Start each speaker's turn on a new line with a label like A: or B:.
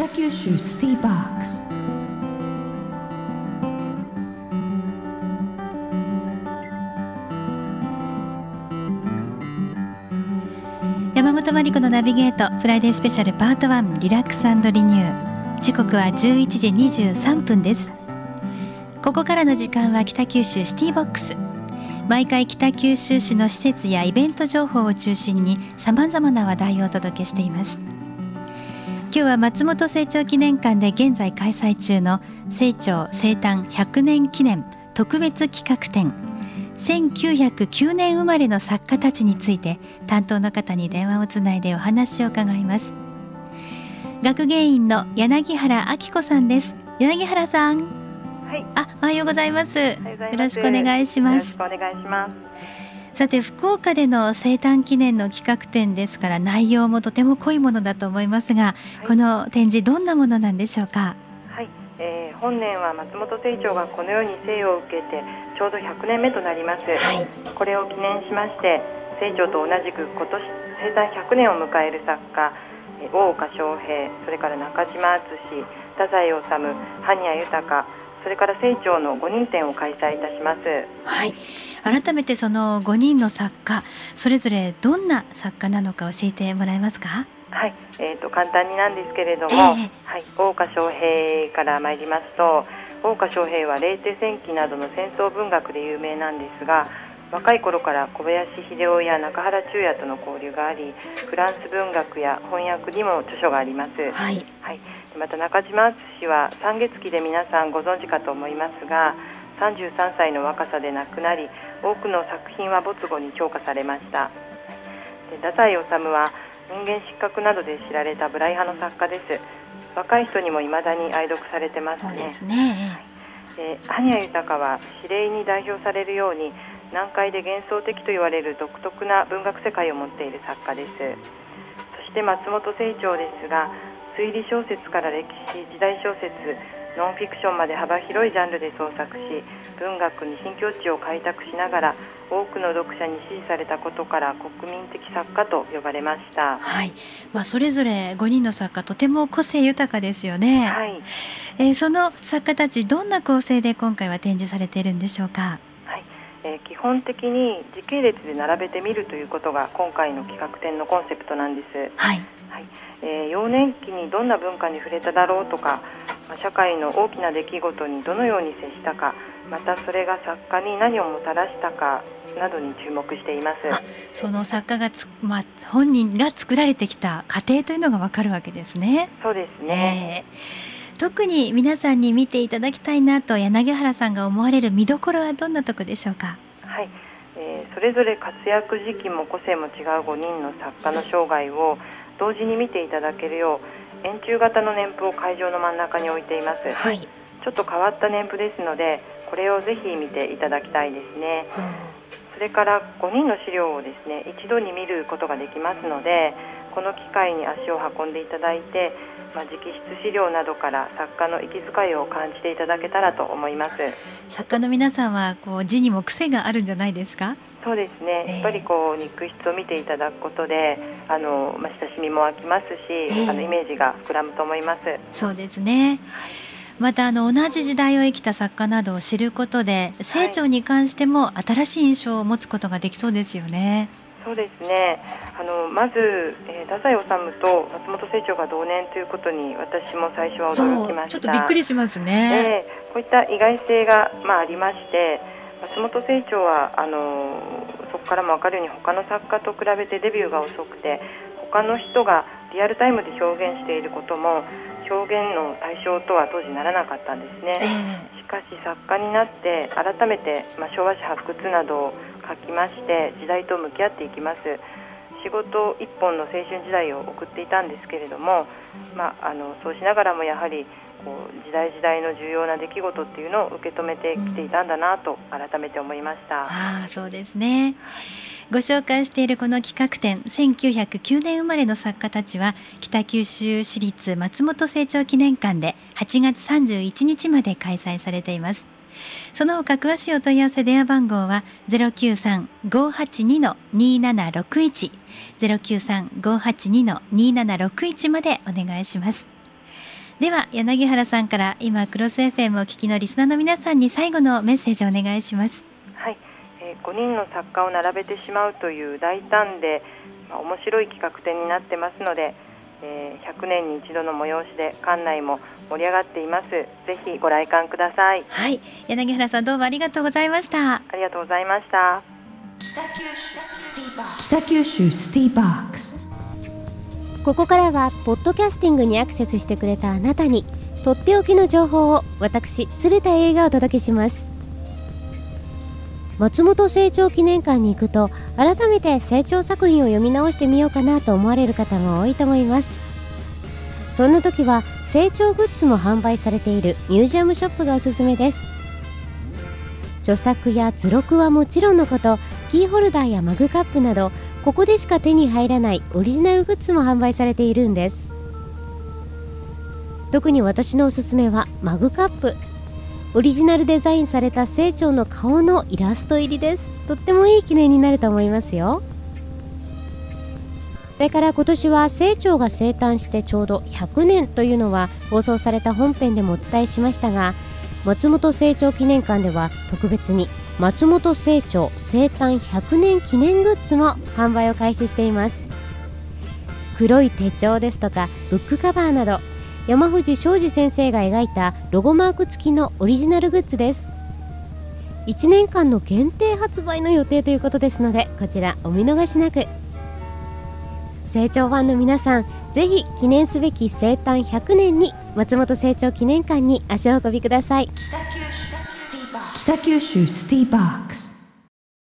A: 北九州シティボックス。
B: 山本真理子のナビゲートフライデースペシャルパート1リラックスリニュー。時刻は11時23分です。ここからの時間は北九州シティボックス。毎回北九州市の施設やイベント情報を中心にさまざまな話題をお届けしています。今日は松本清張記念館で現在開催中の清張生誕100年記念特別企画展。1909年生まれの作家たちについて担当の方に電話をつないでお話を伺います。学芸員の柳原明子さんです。柳原さん。
C: はい、
B: あおはようございます。よろしくお願いします。
C: よろしくお願いします。
B: さて福岡での生誕記念の企画展ですから内容もとても濃いものだと思いますが、
C: はい。
B: この展示どんなものなんでしょうか？
C: はい、えー、本年は松本清張がこのように生を受けてちょうど100年目となります。
B: はい。
C: これを記念しまして、清張と同じく今年生誕100年を迎える作家、えー大岡翔平、それから中島敦、太宰治、埴谷豊、それから清張の5人展を開催いたします。
B: はい。改めてその5人の作家それぞれどんな作家なのか教えてもらえますか？
C: はい、えー、と簡単になんですけれども、
B: ええ。
C: はい、大岡翔平から参りますと大岡翔平は冷帝戦記などの戦争文学で有名なんですが若い頃から小林秀夫や中原中也との交流がありフランス文学や翻訳にも著書があります。
B: はい。
C: はい、また中島敦は三月期で皆さんご存知かと思いますが33歳の若さで亡くなり多くの作品は没後に評価されました。で太宰治は人間失格などで知られたブライ派の作家です。若い人にも未だに愛読されてますね。
B: そうですね。
C: で埴谷豊は指令に代表されるように難解で幻想的と言われる独特な文学世界を持っている作家です。そして松本清張ですが推理小説から歴史時代小説ノンフィクションまで幅広いジャンルで創作し文学に新境地を開拓しながら多くの読者に支持されたことから国民的作家と呼ばれました。
B: はい、まあ、それぞれ5人の作家とても個性豊かですよね、
C: はい。
B: えーその作家たちどんな構成で今回は展示されているんでしょうか？
C: はいえー基本的に時系列で並べてみるということが今回の企画展のコンセプトなんです、
B: はい。
C: はい。えー幼年期にどんな文化に触れただろうとか、まあ社会の大きな出来事にどのように接したかまたそれが作家に何をもたらしたかなどに注目しています。
B: あその作家がつ、まあ、本人が作られてきた過程というのがわかるわけですね。
C: そうですね、
B: ええ特に皆さんに見ていただきたいなと柳原さんが思われる見どころはどんなとこでしょうか？
C: はいえーそれぞれ活躍時期も個性も違う5人の作家の生涯を同時に見ていただけるよう円柱型の年譜を会場の真ん中に置いています。
B: はい。
C: ちょっと変わった年譜ですのでこれをぜひ見ていただきたいですねそれから5人の資料をですね一度に見ることができますのでこの機会に足を運んでいただいて、まあ、直筆資料などから作家の息遣いを感じていただけたらと思います
B: 作家の皆さんはこう字にも癖があるんじゃないですか？
C: そうですね、
B: ええ
C: やっぱりこう肉筆を見ていただくことであの、まあ、親しみも湧きますし、
B: え
C: あのイメージが膨らむと思います
B: そうですね。またあの同じ時代を生きた作家などを知ることで成長に関しても新しい印象を持つことができそうですよね。
C: そうですねあのまず、えー、太宰治と松本清張が同年ということに私も最初は驚きました
B: ちょっとびっくりしますね。
C: ええこういった意外性が、まあ、ありまして松本清張はあのそこからも分かるように他の作家と比べてデビューが遅くて他の人がリアルタイムで表現していることも表現の対象とは当時ならなかったんです
B: え
C: ね。しかし作家になって改めて、まあ、昭和史発掘などを書きまして時代と向き合っていきます仕事一本の青春時代を送っていたんですけれども、まあ、あのそうしながらもやはりこう時代時代の重要な出来事っていうのを受け止めてきていたんだなと改めて思いました。
B: ああそうですね。ご紹介しているこの企画展1909年生まれの作家たちは北九州市立松本清張記念館で8月31日まで開催されていますその他詳しいお問い合わせ電話番号は093-582-2761 093-582-2761までお願いします。では柳原さんから今クロス FM を聞きのリスナーの皆さんに最後のメッセージをお願いします。
C: はい、えー、5人の作家を並べてしまうという大胆で、まあ、面白い企画展になってますので、えー、100年に一度の催しで館内も盛り上がっています。ぜひご来館ください。
B: はい。柳原さんどうもありがとうございました。
C: ありがとうございました。
A: 北九州シティバック。ス
D: ここからはポッドキャスティングにアクセスしてくれたあなたにとっておきの情報を私鶴田映画をお届けします松本清張記念館に行くと改めて清張作品を読み直してみようかなと思われる方も多いと思います。そんな時は清張グッズも販売されているミュージアムショップがおすすめです。著作や図録はもちろんのことキーホルダーやマグカップなどここでしか手に入らないオリジナルグッズも販売されているんです。特に私のおすすめはマグカップ。オリジナルデザインされた清張の顔のイラスト入りです。とってもいい記念になると思いますよ。それから今年は清張が生誕してちょうど100年というのは放送された本編でもお伝えしましたが松本清張記念館では特別に松本清張生誕100年記念グッズも販売を開始しています。黒い手帳ですとかブックカバーなど山藤昌司先生が描いたロゴマーク付きのオリジナルグッズです。1年間の限定発売の予定ということですのでこちらお見逃しなく。成長ファンの皆さんぜひ記念すべき生誕100年に松本清張記念館に足を運びください。
A: 北九州シティーバックス。